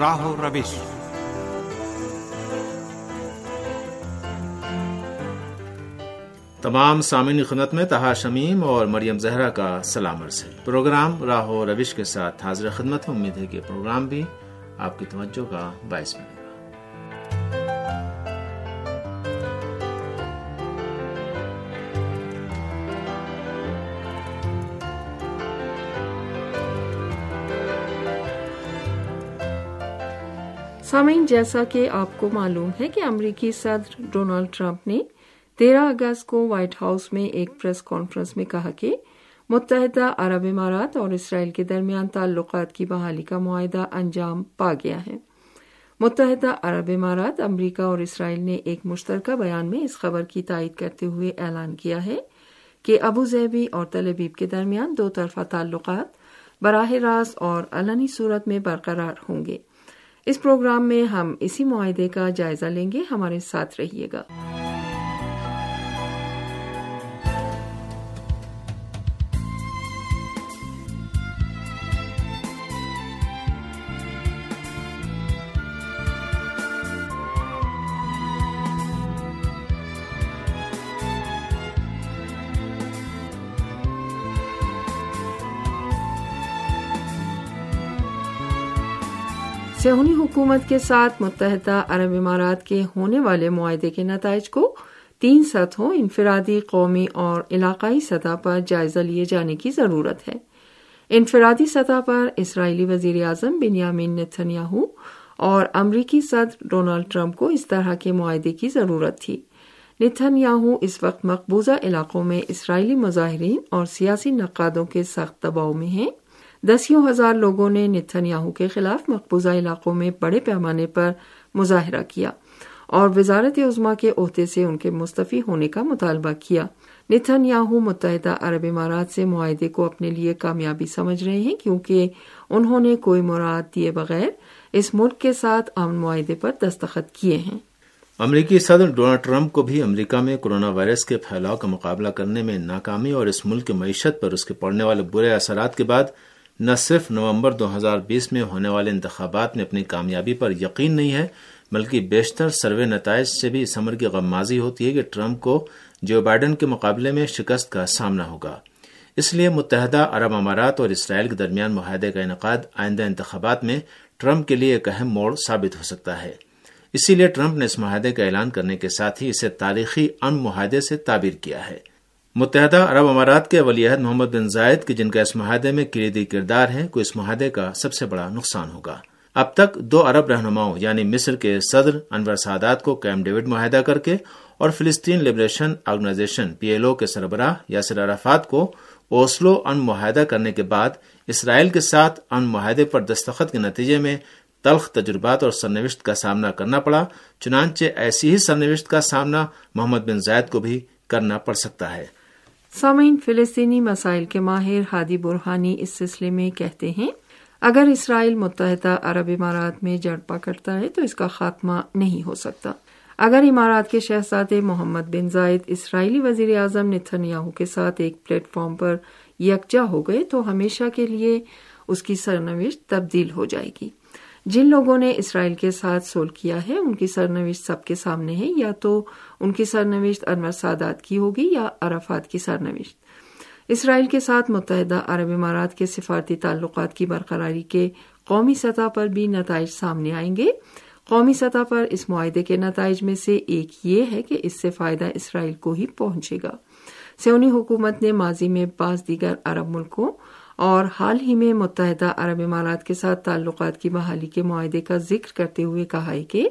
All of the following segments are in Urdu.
راہو روش تمام سامعین خدمت میں تہا شمیم اور مریم زہرا کا سلام عرض ہے۔ پروگرام راہ و روش کے ساتھ حاضر خدمت میں امید ہے کہ پروگرام بھی آپ کی توجہ کا باعث بنے۔ سامعین، جیسا کہ آپ کو معلوم ہے کہ امریکی صدر ڈونلڈ ٹرمپ نے تیرہ اگست کو وائٹ ہاؤس میں ایک پریس کانفرنس میں کہا کہ متحدہ عرب امارات اور اسرائیل کے درمیان تعلقات کی بحالی کا معاہدہ انجام پا گیا ہے۔ متحدہ عرب امارات، امریکہ اور اسرائیل نے ایک مشترکہ بیان میں اس خبر کی تائید کرتے ہوئے اعلان کیا ہے کہ ابو ظہبی اور تل ابیب کے درمیان دو طرفہ تعلقات براہ راست اور علنی صورت میں برقرار ہوں گے۔ اس پروگرام میں ہم اسی معاہدے کا جائزہ لیں گے۔ ہمارے ساتھ رہیے گا۔ سہونی حکومت کے ساتھ متحدہ عرب امارات کے ہونے والے معاہدے کے نتائج کو تین سطحوں، انفرادی، قومی اور علاقائی سطح پر جائزہ لیے جانے کی ضرورت ہے۔ انفرادی سطح پر اسرائیلی وزیر اعظم بنیامین نتھنیاہو اور امریکی صدر ڈونلڈ ٹرمپ کو اس طرح کے معاہدے کی ضرورت تھی۔ نتھنیاہو اس وقت مقبوضہ علاقوں میں اسرائیلی مظاہرین اور سیاسی نقادوں کے سخت دباؤ میں ہیں۔ دسیوں ہزار لوگوں نے نتھنیاہو کے خلاف مقبوضہ علاقوں میں بڑے پیمانے پر مظاہرہ کیا اور وزارت عظما کے عہدے سے ان کے مستفی ہونے کا مطالبہ کیا۔ نتھنیاہو متحدہ عرب امارات سے معاہدے کو اپنے لیے کامیابی سمجھ رہے ہیں کیونکہ انہوں نے کوئی مراد دیے بغیر اس ملک کے ساتھ امن معاہدے پر دستخط کیے ہیں۔ امریکی صدر ڈونلڈ ٹرمپ کو بھی امریکہ میں کورونا وائرس کے پھیلاؤ کا مقابلہ کرنے میں ناکامی اور اس ملک کی معیشت پر اس کے پڑنے والے برے اثرات کے بعد نہ صرف نومبر دو ہزار بیس میں ہونے والے انتخابات میں اپنی کامیابی پر یقین نہیں ہے، بلکہ بیشتر سروے نتائج سے بھی اس عمر کی غمازی ہوتی ہے کہ ٹرمپ کو جو بائیڈن کے مقابلے میں شکست کا سامنا ہوگا۔ اس لیے متحدہ عرب امارات اور اسرائیل کے درمیان معاہدے کا انعقاد آئندہ انتخابات میں ٹرمپ کے لیے ایک اہم موڑ ثابت ہو سکتا ہے۔ اسی لیے ٹرمپ نے اس معاہدے کا اعلان کرنے کے ساتھ ہی اسے تاریخی ان معاہدے سے تعبیر کیا ہے۔ متحدہ عرب امارات کے ولی عہد محمد بن زائد کے جن کا اس معاہدے میں کلیدی کردار ہے کو اس معاہدے کا سب سے بڑا نقصان ہوگا۔ اب تک دو عرب رہنماؤں یعنی مصر کے صدر انور سادات کو کیم ڈیوڈ معاہدہ کر کے اور فلسطین liberation organisation P L O کے سربراہ یاسر عرفات کو اوسلو ان معاہدہ کرنے کے بعد اسرائیل کے ساتھ ان معاہدے پر دستخط کے نتیجے میں تلخ تجربات اور سرنوشت کا سامنا کرنا پڑا، چنانچہ ایسی ہی سرنوشت کا سامنا محمد بن زائد کو بھی کرنا پڑ سکتا ہے۔ سامعین، فلسطینی مسائل کے ماہر ہادی برہانی اس سلسلے میں کہتے ہیں، اگر اسرائیل متحدہ عرب امارات میں جڑ پکڑتا ہے تو اس کا خاتمہ نہیں ہو سکتا۔ اگر امارات کے شہزادے محمد بن زائد اسرائیلی وزیر اعظم نتھنیاہو کے ساتھ ایک پلیٹ فارم پر یکجا ہو گئے تو ہمیشہ کے لیے اس کی سرنوشت تبدیل ہو جائے گی۔ جن لوگوں نے اسرائیل کے ساتھ سول کیا ہے، ان کی سرنوشت سب کے سامنے ہے، یا تو ان کی سرنوشت انور سادات کی ہوگی یا عرفات کی سرنوشت۔ اسرائیل کے ساتھ متحدہ عرب امارات کے سفارتی تعلقات کی برقراری کے قومی سطح پر بھی نتائج سامنے آئیں گے۔ قومی سطح پر اس معاہدے کے نتائج میں سے ایک یہ ہے کہ اس سے فائدہ اسرائیل کو ہی پہنچے گا۔ سیونی حکومت نے ماضی میں بعض دیگر عرب ملکوں اور حال ہی میں متحدہ عرب امارات کے ساتھ تعلقات کی بحالی کے معاہدے کا ذکر کرتے ہوئے کہا ہے کہ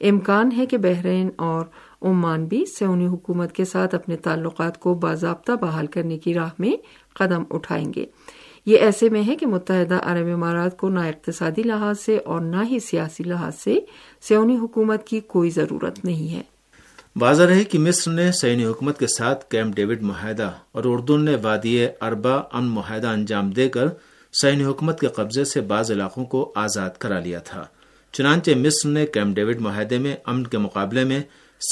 امکان ہے کہ بحرین اور عمان بھی سیونی حکومت کے ساتھ اپنے تعلقات کو باضابطہ بحال کرنے کی راہ میں قدم اٹھائیں گے۔ یہ ایسے میں ہے کہ متحدہ عرب امارات کو نہ اقتصادی لحاظ سے اور نہ ہی سیاسی لحاظ سے سیونی حکومت کی کوئی ضرورت نہیں ہے۔ واضح رہے کہ مصر نے سینی حکومت کے ساتھ کیمپ ڈیوڈ معاہدہ اور اردن نے وادی اربا ان معاہدہ انجام دے کر سینی حکومت کے قبضے سے بعض علاقوں کو آزاد کرا لیا تھا۔ چنانچہ مصر نے کیمپ ڈیوڈ معاہدے میں امن کے مقابلے میں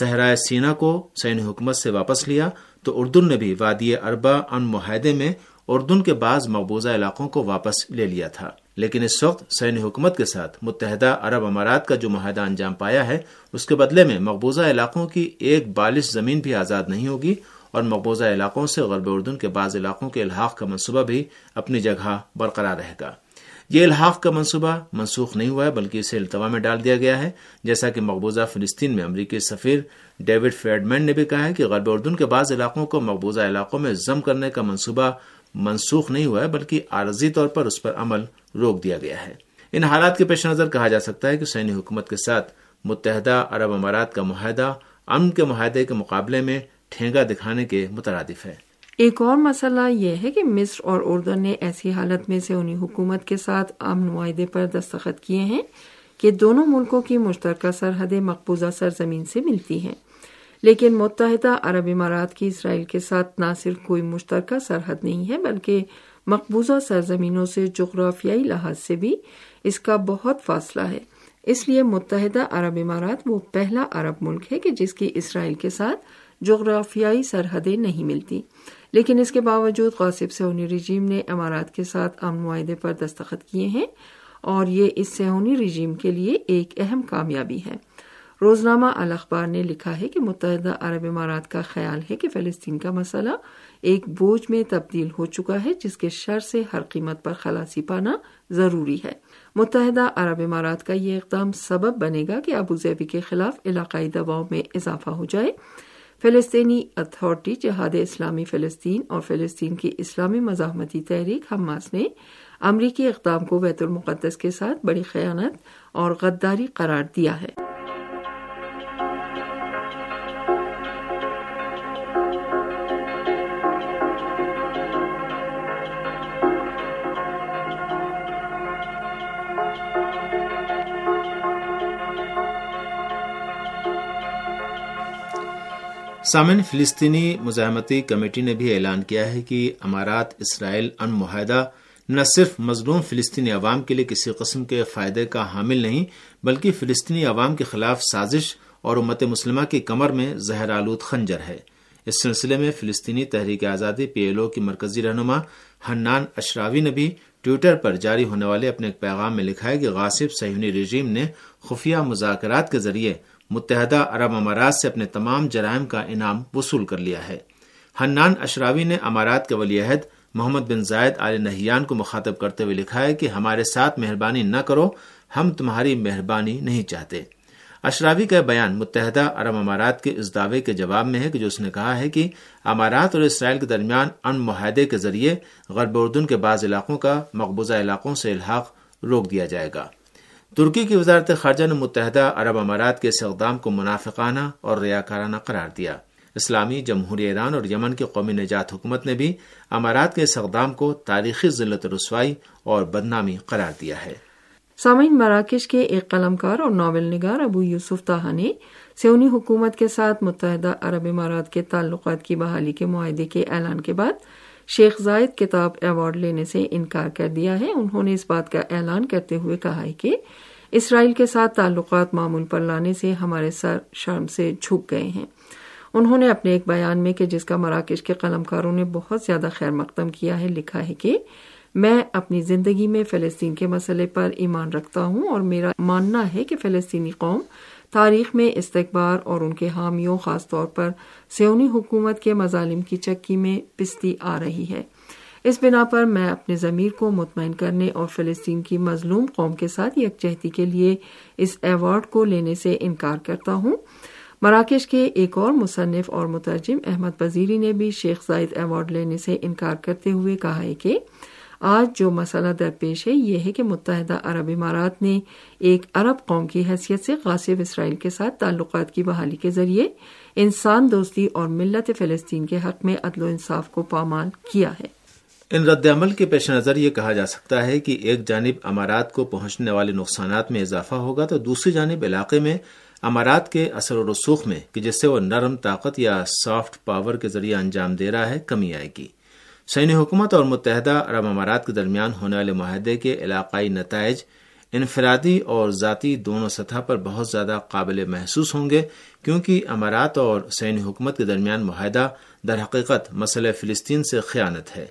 صحرائے سینا کو سینی حکومت سے واپس لیا، تو اردن نے بھی وادی اربا ان معاہدے میں اردن کے بعض مقبوضہ علاقوں کو واپس لے لیا تھا۔ لیکن اس وقت سینی حکومت کے ساتھ متحدہ عرب امارات کا جو معاہدہ انجام پایا ہے، اس کے بدلے میں مقبوضہ علاقوں کی ایک بالش زمین بھی آزاد نہیں ہوگی اور مقبوضہ علاقوں سے غرب اردن کے بعض علاقوں کے الحاق کا منصوبہ بھی اپنی جگہ برقرار رہے گا۔ یہ الحاق کا منصوبہ منسوخ نہیں ہوا ہے، بلکہ اسے التوا میں ڈال دیا گیا ہے۔ جیسا کہ مقبوضہ فلسطین میں امریکی سفیر ڈیوڈ فیڈمین نے بھی کہا ہے کہ غرب اردن کے بعض علاقوں کو مقبوضہ علاقوں میں ضم کرنے کا منصوبہ منسوخ نہیں ہوا ہے، بلکہ عارضی طور پر اس پر عمل روک دیا گیا ہے۔ ان حالات کے پیش نظر کہا جا سکتا ہے کہ سینی حکومت کے ساتھ متحدہ عرب امارات کا معاہدہ امن کے معاہدے کے مقابلے میں ٹھینگا دکھانے کے مترادف ہے۔ ایک اور مسئلہ یہ ہے کہ مصر اور اردن نے ایسی حالت میں سے حکومت کے ساتھ امن معاہدے پر دستخط کیے ہیں کہ دونوں ملکوں کی مشترکہ سرحدیں مقبوضہ سرزمین سے ملتی ہیں۔ لیکن متحدہ عرب امارات کی اسرائیل کے ساتھ نہ صرف کوئی مشترکہ سرحد نہیں ہے، بلکہ مقبوضہ سرزمینوں سے جغرافیائی لحاظ سے بھی اس کا بہت فاصلہ ہے۔ اس لیے متحدہ عرب امارات وہ پہلا عرب ملک ہے کہ جس کی اسرائیل کے ساتھ جغرافیائی سرحدیں نہیں ملتی۔ لیکن اس کے باوجود غاصب سونی رجیم نے امارات کے ساتھ امن معاہدے پر دستخط کیے ہیں اور یہ اس سہونی رجیم کے لیے ایک اہم کامیابی ہے۔ روزنامہ الاخبار نے لکھا ہے کہ متحدہ عرب امارات کا خیال ہے کہ فلسطین کا مسئلہ ایک بوجھ میں تبدیل ہو چکا ہے، جس کے شر سے ہر قیمت پر خلاصی پانا ضروری ہے۔ متحدہ عرب امارات کا یہ اقدام سبب بنے گا کہ ابوظہبی کے خلاف علاقائی دباؤ میں اضافہ ہو جائے۔ فلسطینی اتھارٹی جہاد اسلامی فلسطین اور فلسطین کی اسلامی مزاحمتی تحریک حماس نے امریکی اقدام کو بیت المقدس کے ساتھ بڑی خیانت اور غداری قرار دیا ہے۔ سامن فلسطینی مزاحمتی کمیٹی نے بھی اعلان کیا ہے کہ امارات اسرائیل ان معاہدہ نہ صرف مظلوم فلسطینی عوام کے لیے کسی قسم کے فائدے کا حامل نہیں، بلکہ فلسطینی عوام کے خلاف سازش اور امت مسلمہ کی کمر میں زہر آلود خنجر ہے۔ اس سلسلے میں فلسطینی تحریک آزادی پی ایل او کی مرکزی رہنما حنان اشراوی نے بھی ٹویٹر پر جاری ہونے والے اپنے ایک پیغام میں لکھا ہے کہ غاصب سہونی رجیم نے خفیہ مذاکرات کے ذریعے متحدہ عرب امارات سے اپنے تمام جرائم کا انعام وصول کر لیا ہے۔ حنان اشراوی نے امارات کے ولی عہد محمد بن زائد عال نہیان کو مخاطب کرتے ہوئے لکھا ہے کہ ہمارے ساتھ مہربانی نہ کرو، ہم تمہاری مہربانی نہیں چاہتے۔ اشراوی کا بیان متحدہ عرب امارات کے اس دعوے کے جواب میں ہے کہ جو اس نے کہا ہے کہ امارات اور اسرائیل کے درمیان ان معاہدے کے ذریعے غرب اردن کے بعض علاقوں کا مقبوضہ علاقوں سے الحاق روک دیا جائے گا۔ ترکی کی وزارت خارجہ نے متحدہ عرب امارات کے اس اقدام کو منافقانہ اور ریاکارانہ قرار دیا۔ اسلامی جمہوری ایران اور یمن کی قومی نجات حکومت نے بھی امارات کے اس اقدام کو تاریخی ذلت رسوائی اور بدنامی قرار دیا ہے۔ سامعین، مراکش کے ایک قلم کار اور ناول نگار ابو یوسف تاہا نے سیونی حکومت کے ساتھ متحدہ عرب امارات کے تعلقات کی بحالی کے معاہدے کے اعلان کے بعد شیخ زائد کتاب ایوارڈ لینے سے انکار کر دیا ہے۔ انہوں نے اس بات کا اعلان کرتے ہوئے کہا ہے کہ اسرائیل کے ساتھ تعلقات معمول پر لانے سے ہمارے سر شرم سے جھک گئے ہیں۔ انہوں نے اپنے ایک بیان میں کہ جس کا مراکش کے قلم کاروں نے بہت زیادہ خیر مقدم کیا ہے، لکھا ہے کہ میں اپنی زندگی میں فلسطین کے مسئلے پر ایمان رکھتا ہوں اور میرا ماننا ہے کہ فلسطینی قوم تاریخ میں استقبار اور ان کے حامیوں خاص طور پر سیونی حکومت کے مظالم کی چکی میں پستی آ رہی ہے۔ اس بنا پر میں اپنے ضمیر کو مطمئن کرنے اور فلسطین کی مظلوم قوم کے ساتھ یکجہتی کے لیے اس ایوارڈ کو لینے سے انکار کرتا ہوں۔ مراکش کے ایک اور مصنف اور مترجم احمد وزیری نے بھی شیخ زائد ایوارڈ لینے سے انکار کرتے ہوئے کہا ہے کہ آج جو مسئلہ درپیش ہے، یہ ہے کہ متحدہ عرب امارات نے ایک عرب قوم کی حیثیت سے غاصب اسرائیل کے ساتھ تعلقات کی بحالی کے ذریعے انسان دوستی اور ملت فلسطین کے حق میں عدل و انصاف کو پامال کیا ہے۔ ان رد عمل کے پیش نظر یہ کہا جا سکتا ہے کہ ایک جانب امارات کو پہنچنے والے نقصانات میں اضافہ ہوگا تو دوسری جانب علاقے میں امارات کے اثر و رسوخ میں، کہ جس سے وہ نرم طاقت یا سافٹ پاور کے ذریعے انجام دے رہا ہے، کمی آئے گی۔ سینی حکومت اور متحدہ عرب امارات کے درمیان ہونے والے معاہدے کے علاقائی نتائج انفرادی اور ذاتی دونوں سطح پر بہت زیادہ قابل محسوس ہوں گے، کیونکہ امارات اور سینی حکومت کے درمیان معاہدہ در حقیقت مسئلہ فلسطین سے خیانت ہے۔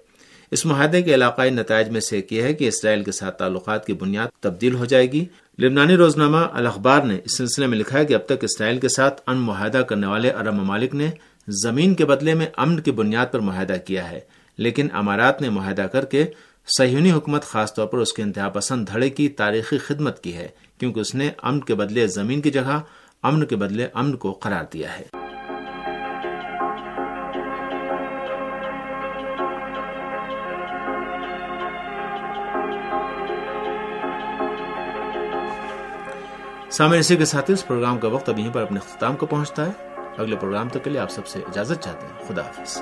اس معاہدے کے علاقائی نتائج میں سے ایک یہ ہے کہ اسرائیل کے ساتھ تعلقات کی بنیاد تبدیل ہو جائے گی۔ لبنانی روزنامہ الاخبار نے اس سلسلے میں لکھا ہے کہ اب تک اسرائیل کے ساتھ ان معاہدہ کرنے والے عرب ممالک نے زمین کے بدلے میں امن کی بنیاد پر معاہدہ کیا ہے۔ لیکن امارات نے معاہدہ کر کے سہیونی حکومت خاص طور پر اس کے انتہا پسند دھڑے کی تاریخی خدمت کی ہے، کیونکہ اس نے امن کے بدلے زمین کی جگہ، امن کے بدلے امن کو قرار دیا ہے۔ سامنے اسی کے ساتھ اس پروگرام کا وقت اب یہیں پر اپنے اختتام کو پہنچتا ہے۔ اگلے پروگرام تک کے لیے آپ سب سے اجازت چاہتے ہیں۔ خدا حافظ۔